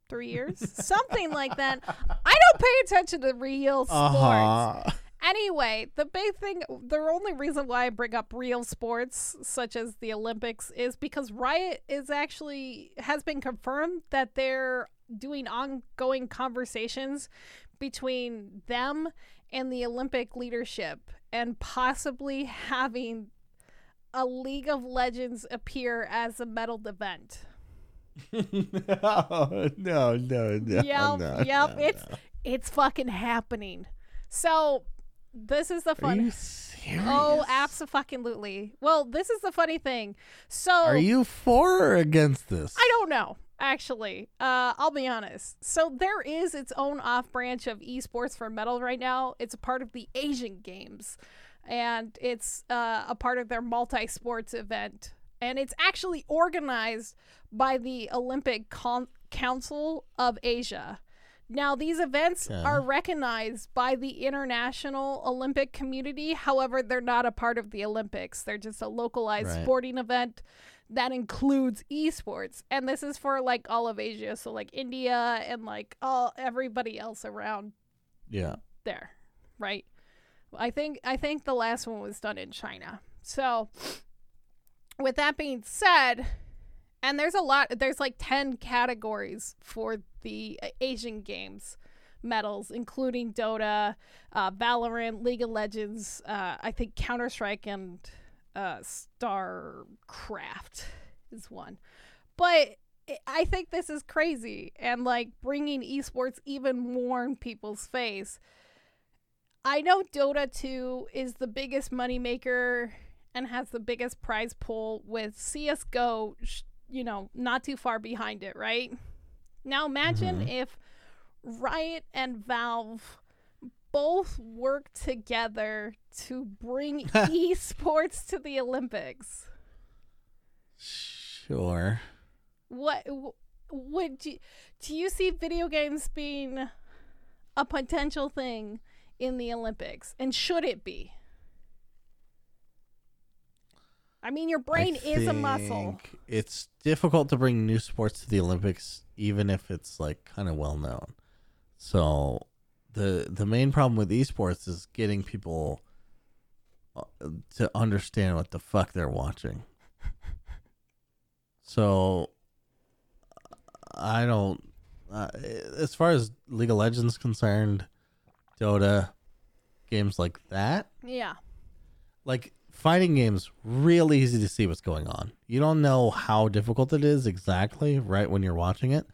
3 years. Something like that. I don't pay attention to real sports. uh-huh. Anyway, the big thing, the only reason why I bring up real sports such as the Olympics is because Riot is actually has been confirmed that they're doing ongoing conversations between them and the Olympic leadership and possibly having a League of Legends appear as a medaled event. no, no, no, no. yep, no, yep, no, it's no. it's fucking happening. So this is the Are fun. you serious? Oh, absolutely. Well, this is the funny thing. So Are you for or against this? I don't know. Actually, uh, I'll be honest. So there is its own off branch of esports for medal right now. It's a part of the Asian Games, and it's uh, a part of their multi sports event. And it's actually organized by the Olympic Con- Council of Asia. Now, these events Okay. are recognized by the international Olympic community. However, they're not a part of the Olympics. They're just a localized Right. sporting event that includes esports. And this is for like all of Asia, so like India and like all everybody else around Yeah. there, right? I think I think the last one was done in China. So with that being said, and there's a lot there's like 10 categories for the uh, Asian games. medals, including Dota, uh, Valorant, League of Legends, uh, I think Counter Strike, and uh, StarCraft is one. But I think this is crazy and like bringing esports even more in people's face. I know Dota 2 is the biggest moneymaker and has the biggest prize pool with CSGO, you know, not too far behind it, right? Now imagine mm-hmm. if Riot and Valve both work together to bring esports to the Olympics. Sure. What would you do you see video games being a potential thing in the Olympics and should it be? I mean your brain I is a muscle. It's difficult to bring new sports to the Olympics, even if it's like kind of well known. So the the main problem with esports is getting people uh, to understand what the fuck they're watching. So I don't. Uh, as far as League of Legends concerned, Dota, games like that, Yeah. like fighting games real easy to see what's going on you don't know how difficult it is exactly right when you're watching it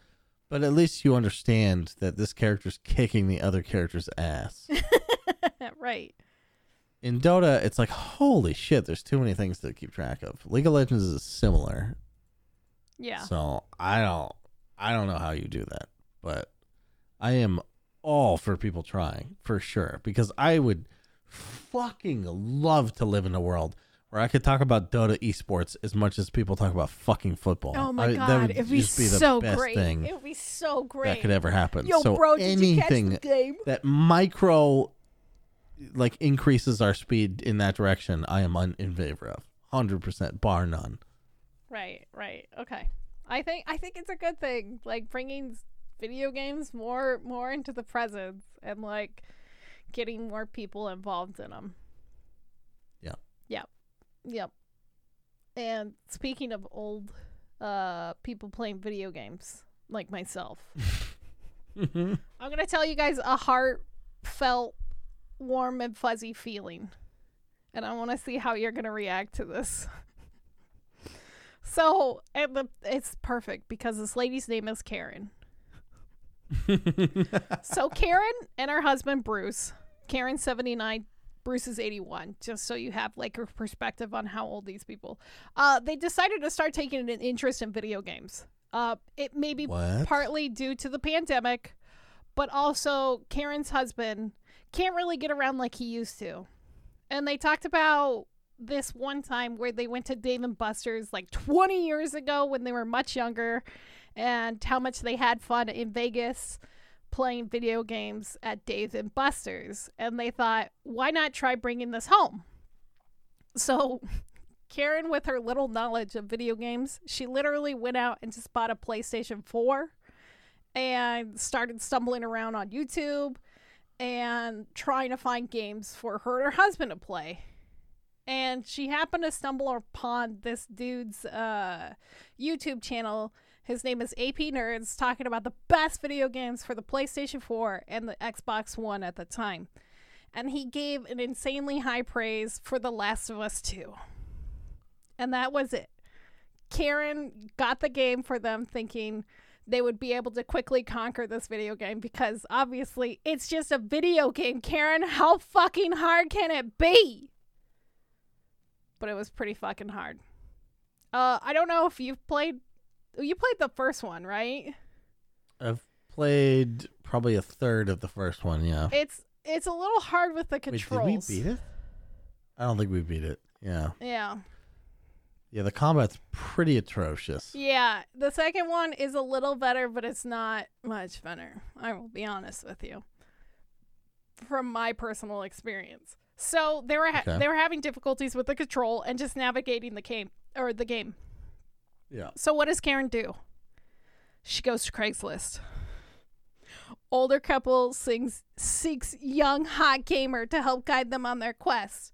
but at least you understand that this character's kicking the other character's ass right. in dota it's like holy shit there's too many things to keep track of league of legends is similar Yeah. so i don't i don't know how you do that but i am all for people trying for sure because i would fucking love to live in a world where I could talk about Dota esports as much as people talk about fucking football. Oh my I- god, that would it'd be just be the so best great. thing It would be so great. that could ever happen. Yo, so bro, did you catch anything the game? that micro like increases our speed in that direction, I am un- in favor of. Hundred percent, bar none. Right, right. Okay. I think I think it's a good thing like bringing video games more more into the presence and like getting more people involved in them. Yeah. Yep. Yep. And speaking of old uh people playing video games like myself. I'm going to tell you guys a heartfelt warm and fuzzy feeling. And I want to see how you're going to react to this. So, and the, it's perfect because this lady's name is Karen. so, Karen and her husband Bruce, Karen 79, Bruce is 81, just so you have like a perspective on how old these people. Uh, they decided to start taking an interest in video games. Uh, it may be What? partly due to the pandemic, but also Karen's husband can't really get around like he used to. And they talked about this one time where they went to Dave and Buster's like 20 years ago when they were much younger and how much they had fun in Vegas playing video games at Dave and Buster's. And they thought, why not try bringing this home? So Karen, with her little knowledge of video games, she literally went out and just bought a PlayStation 4 and started stumbling around on YouTube and trying to find games for her and her husband to play. And she happened to stumble upon this dude's uh, YouTube channel. His name is AP Nerds, talking about the best video games for the PlayStation 4 and the Xbox One at the time. And he gave an insanely high praise for The Last of Us 2. And that was it. Karen got the game for them thinking they would be able to quickly conquer this video game because obviously it's just a video game, Karen. How fucking hard can it be? But it was pretty fucking hard. Uh, I don't know if you've played. You played the first one, right? I've played probably a third of the first one. Yeah. It's it's a little hard with the Wait, did we beat it? I don't think we beat it. Yeah. Yeah. Yeah, the combat's pretty atrocious. Yeah, the second one is a little better, but it's not much better. I will be honest with you. From my personal experience. So they were ha- Okay. they were having difficulties with the control and just navigating the game or the game. Yeah. So what does Karen do? She goes to Craigslist. Older couple sings, seeks young hot gamer to help guide them on their quest.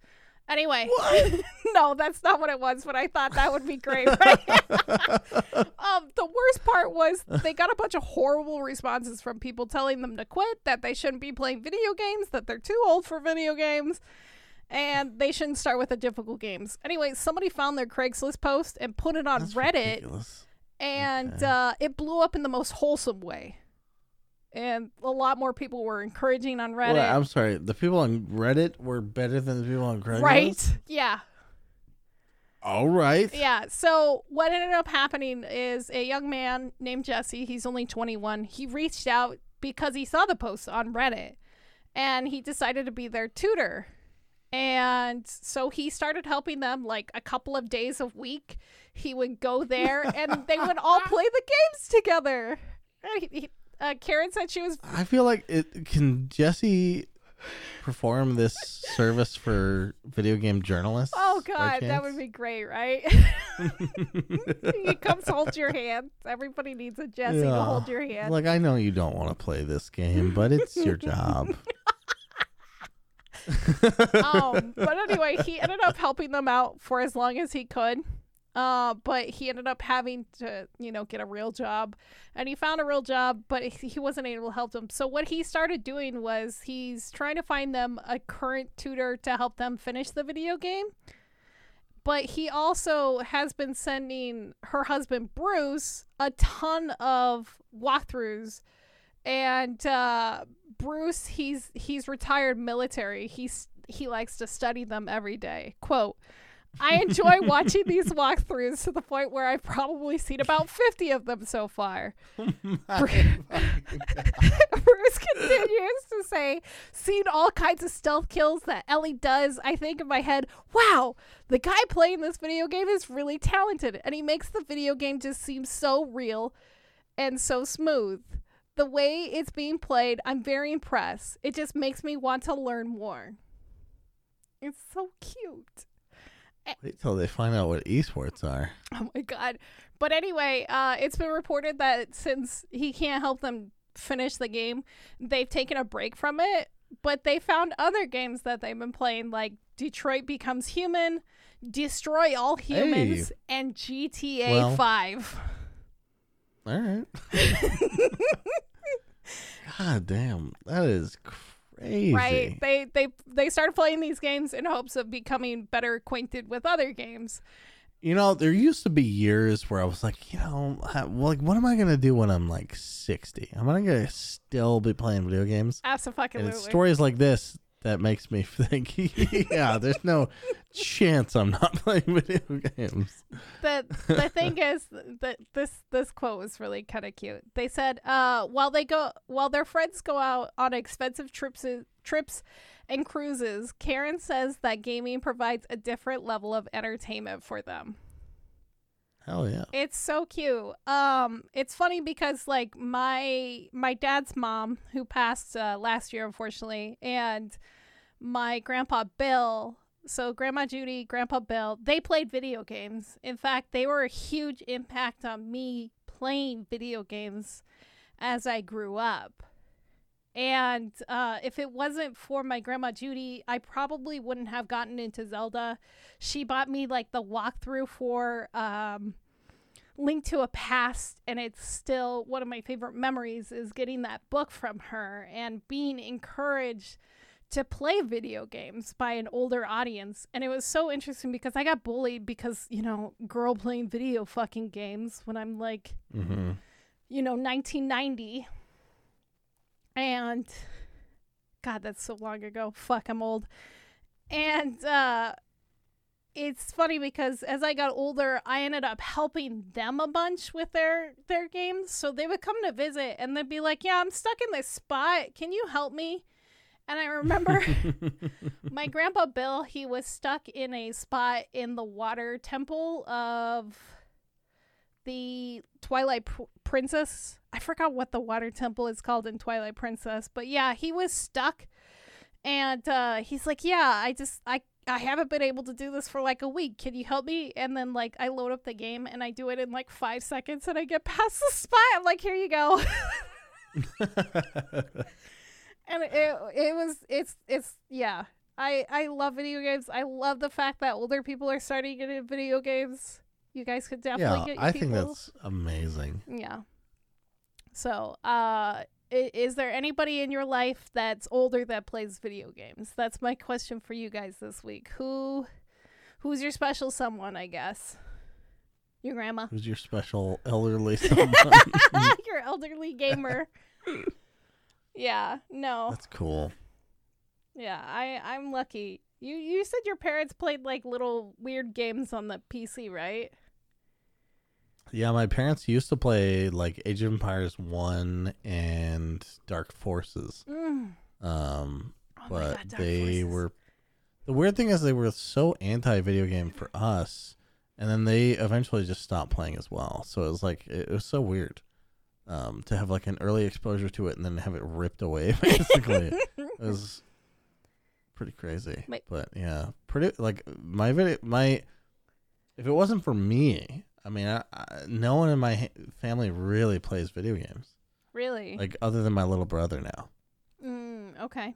Anyway, no, that's not what it was, but I thought that would be great. Right? um, the worst part was they got a bunch of horrible responses from people telling them to quit, that they shouldn't be playing video games, that they're too old for video games, and they shouldn't start with the difficult games. Anyway, somebody found their Craigslist post and put it on That's Reddit, ridiculous. and Okay. uh, it blew up in the most wholesome way. And a lot more people were encouraging on Reddit. Well, I'm sorry. The people on Reddit were better than the people on Craigslist. right? Yeah. All right. Yeah. So what ended up happening is a young man named Jesse. He's only 21. He reached out because he saw the post on Reddit, and he decided to be their tutor. And so he started helping them like a couple of days a week. He would go there, and they would all play the games together. And he- he- uh, Karen said she was I feel like it can Jesse perform this service for video game journalists. Oh God, that would be great, right? he comes hold your hand. Everybody needs a Jesse to hold your hand. Like I know you don't want to play this game, but it's your job. um, but anyway, he ended up helping them out for as long as he could. Uh, but he ended up having to, you know, get a real job, and he found a real job, but he wasn't able to help them. So what he started doing was he's trying to find them a current tutor to help them finish the video game. But he also has been sending her husband Bruce a ton of walkthroughs and uh, Bruce, he's he's retired military. He's he likes to study them every day. Quote. I enjoy watching these walkthroughs to the point where I've probably seen about 50 of them so far. Bruce continues to say, seen all kinds of stealth kills that Ellie does. I think in my head, wow, the guy playing this video game is really talented. And he makes the video game just seem so real and so smooth. The way it's being played, I'm very impressed. It just makes me want to learn more. It's so cute. Wait till they find out what esports are. Oh my god. But anyway, uh, it's been reported that since he can't help them finish the game, they've taken a break from it. But they found other games that they've been playing, like Detroit Becomes Human, Destroy All Humans, and GTA Well. 5. All right. God damn, that is crazy. Right? They they they started playing these games in hopes of becoming better acquainted with other games. You know, there used to be years where I was like, you know, like, what am I gonna do when I'm like 60? Am I gonna still be playing video games? And Absolutely. it's stories like this that makes me think, yeah, there's no chance I'm not playing video games. the the thing is that this this quote was really kind of cute. They said, uh, while they go while their friends go out on expensive trips trips and cruises, Karen says that gaming provides a different level of entertainment for them. Hell yeah. It's so cute. Um, it's funny because like my my dad's mom, who passed uh, last year, unfortunately, and my grandpa Bill. So Grandma Judy, Grandpa Bill, they played video games. In fact, they were a huge impact on me playing video games as I grew up. And uh, if it wasn't for my grandma Judy, I probably wouldn't have gotten into Zelda. She bought me like the walkthrough for um, Link to a Past, and it's still one of my favorite memories is getting that book from her and being encouraged to play video games by an older audience. And it was so interesting because I got bullied because, you know, girl playing video fucking games when I'm like Mm-hmm. you know, 1990. And God, that's so long ago. Fuck, I'm old. And uh it's funny because as I got older, I ended up helping them a bunch with their their games. So they would come to visit and they'd be like, "Yeah, I'm stuck in this spot. Can you help me?" And I remember my grandpa Bill, he was stuck in a spot in the water temple of the Twilight Pr- Princess. I forgot what the water temple is called in Twilight Princess, but yeah, he was stuck and uh he's like, "Yeah, I just I I haven't been able to do this for like a week. Can you help me?" And then like I load up the game and I do it in like 5 seconds and I get past the spot. I'm like, "Here you go." and it it was it's it's yeah I I love video games. I love the fact that older people are starting to get into video games. You guys could definitely yeah, get your I people. think that's amazing. Yeah. So, uh, is there anybody in your life that's older that plays video games? That's my question for you guys this week. Who, who's your special someone? I guess. Your grandma. Who's your special elderly someone? your elderly gamer. yeah. No. that's cool. Yeah. I I'm lucky. You you said your parents played like little weird games on the PC, right? Yeah, my parents used to play like Age of Empires one and Dark Forces. Mm. Um, Oh but God, they Forces. were the weird thing is they were so anti video game for us and then they eventually just stopped playing as well so it was like it, was so weird um to have like an early exposure to it and then have it ripped away basically it was pretty crazy Wait. but yeah pretty like my video my if it wasn't for me i mean I, I, no one in my ha- family really plays video games really. like other than my little brother now mm, okay.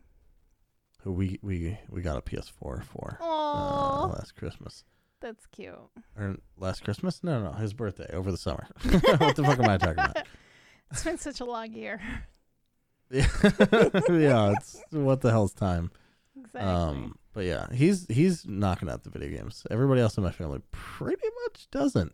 who we we we got a PS4 for uh, Oh, last Christmas that's cute. or last Christmas? No, no, his birthday over the summer. what the fuck am I talking about? It's been such a long year. Yeah, yeah. It's what the hell's time? Exactly. Um, but yeah, he's he's knocking out the video games. Everybody else in my family pretty much doesn't.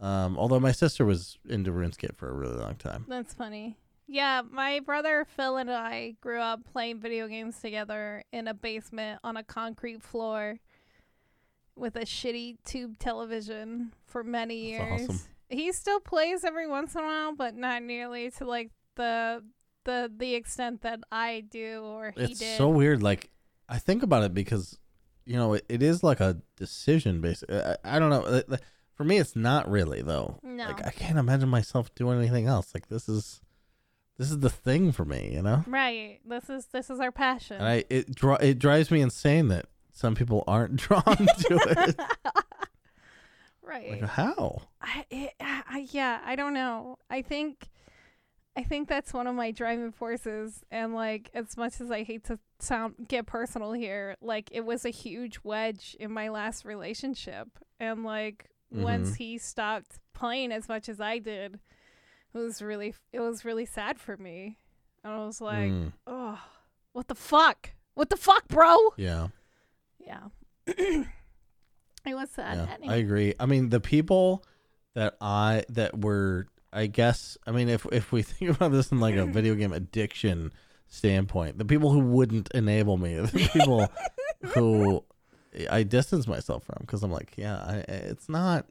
Um, although my sister was into RuneScape for a really long time. That's funny. Yeah, my brother Phil and I grew up playing video games together in a basement on a concrete floor with a shitty tube television for many That's years. awesome. He still plays every once in a while, but not nearly to like the the the extent that I do or he It's did. so weird. Like I think about it because you know it, it is like a decision based. I, I don't know. For me, it's not really though. No. Like I can't imagine myself doing anything else. Like this is this is the thing for me. You know. right. This is this is our passion. And I it dri- it drives me insane that some people aren't drawn to it. right. like how? I, it, I yeah, I don't know. I think I think that's one of my driving forces and like as much as I hate to sound get personal here, like it was a huge wedge in my last relationship and like once Mhm. he stopped playing as much as I did, it was really it was really sad for me. And I was like, Mm, "Oh, what the fuck? What the fuck, bro?" yeah, Yeah. it was sad. yeah. Anyway. I agree. I mean, the people that I that were, I guess, I mean, if if we think about this in like a video game addiction standpoint, the people who wouldn't enable me, the people who I distance myself from because I'm like, yeah, I, it's not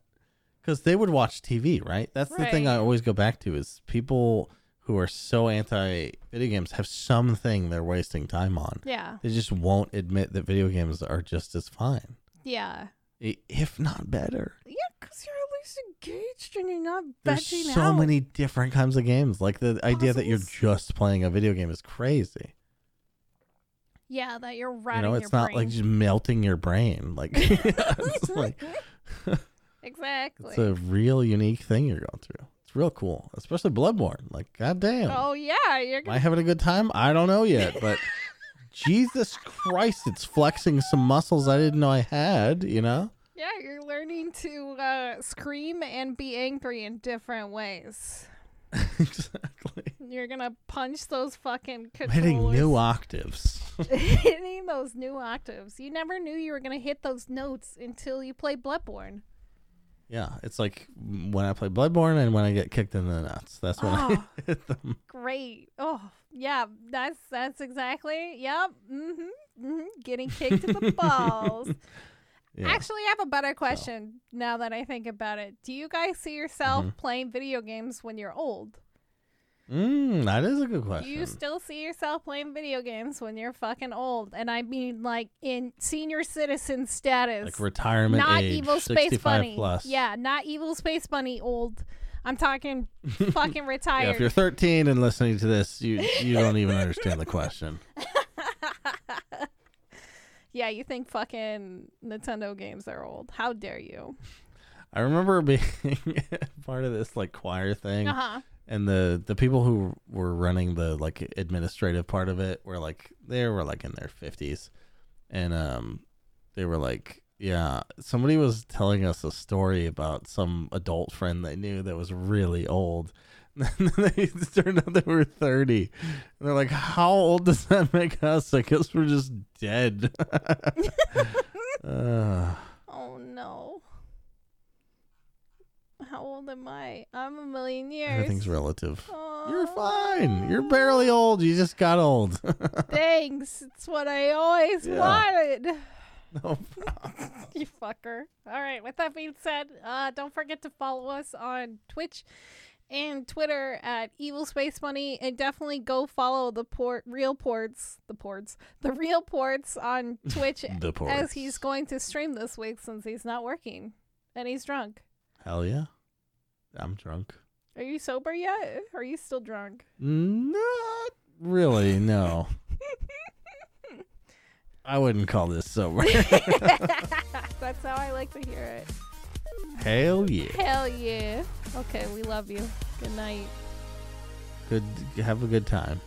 because they would watch TV, right? That's the thing I always go back to is people who are so anti video games have something they're wasting time on. yeah. They just won't admit that video games are just as fine, Yeah. if not better. Yeah, because you're at least engaged and you're not There's so out. many different kinds of games. Like the idea that you're just playing a video game is crazy. Yeah, that you're You rotting know, it's not like just melting your brain. Like it's like exactly. it's a real unique thing you're going through. It's real cool, especially Bloodborne. Like, goddamn, oh yeah, you're am gonna. I having a good time? I don't know yet, but Jesus Christ, it's flexing some muscles I didn't know I had. You know. Yeah, you're learning to uh, scream and be angry in different ways. exactly. You're gonna punch those fucking I'm hitting new octaves. hitting those new octaves. You never knew you were gonna hit those notes until you played Bloodborne. yeah, it's like when I play Bloodborne and when I get kicked in the nuts. That's when I Oh. hit them. Great. Oh, yeah. That's that's exactly. Yep. Mm-hmm. mm-hmm. Getting kicked in the balls. Yeah. Actually, I have a better question now that I think about it. Do you guys see yourself Mhm. playing video games when you're old? Mm, that is a good question. Do you still see yourself playing video games when you're fucking old? And I mean, like in senior citizen status, like retirement not age, evil space bunny. plus. Yeah, not evil space bunny old. I'm talking fucking Yeah, retired. if you're 13 and listening to this, you you don't even understand the question. yeah, you think fucking Nintendo games are old? How dare you? I remember being part of this like choir thing, Uh huh. And the the people who were running the like administrative part of it were like they were like in their 50s, and um, they were like, yeah, somebody was telling us a story about some adult friend they knew that was really old. And then they turned out they were 30. And they're like, how old does that make us? I guess we're just dead. uh, Oh no. How old am I? I'm a million years. everything's relative. You're fine. You're barely old. You just got old. Thanks. It's what I always Yeah. wanted. no you fucker. All right. With that being said, uh, don't forget to follow us on Twitch and Twitter at Evil Space Bunny, and definitely go follow the port, real ports, the ports, the real ports on Twitch The as he's going to stream this week since he's not working and he's drunk. Hell yeah. I'm drunk. Are you sober yet? Are you still drunk? Not really, no. I wouldn't call this sober. That's how I like to hear it. Hell yeah. Hell yeah. Okay, we love you. Good night. Good have a good time.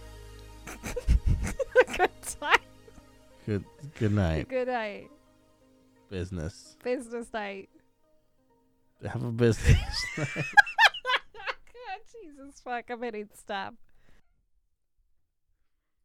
Good time. Good good night. Good night. Business. Business night. Have a business. God, Jesus fuck, I'm hitting stop.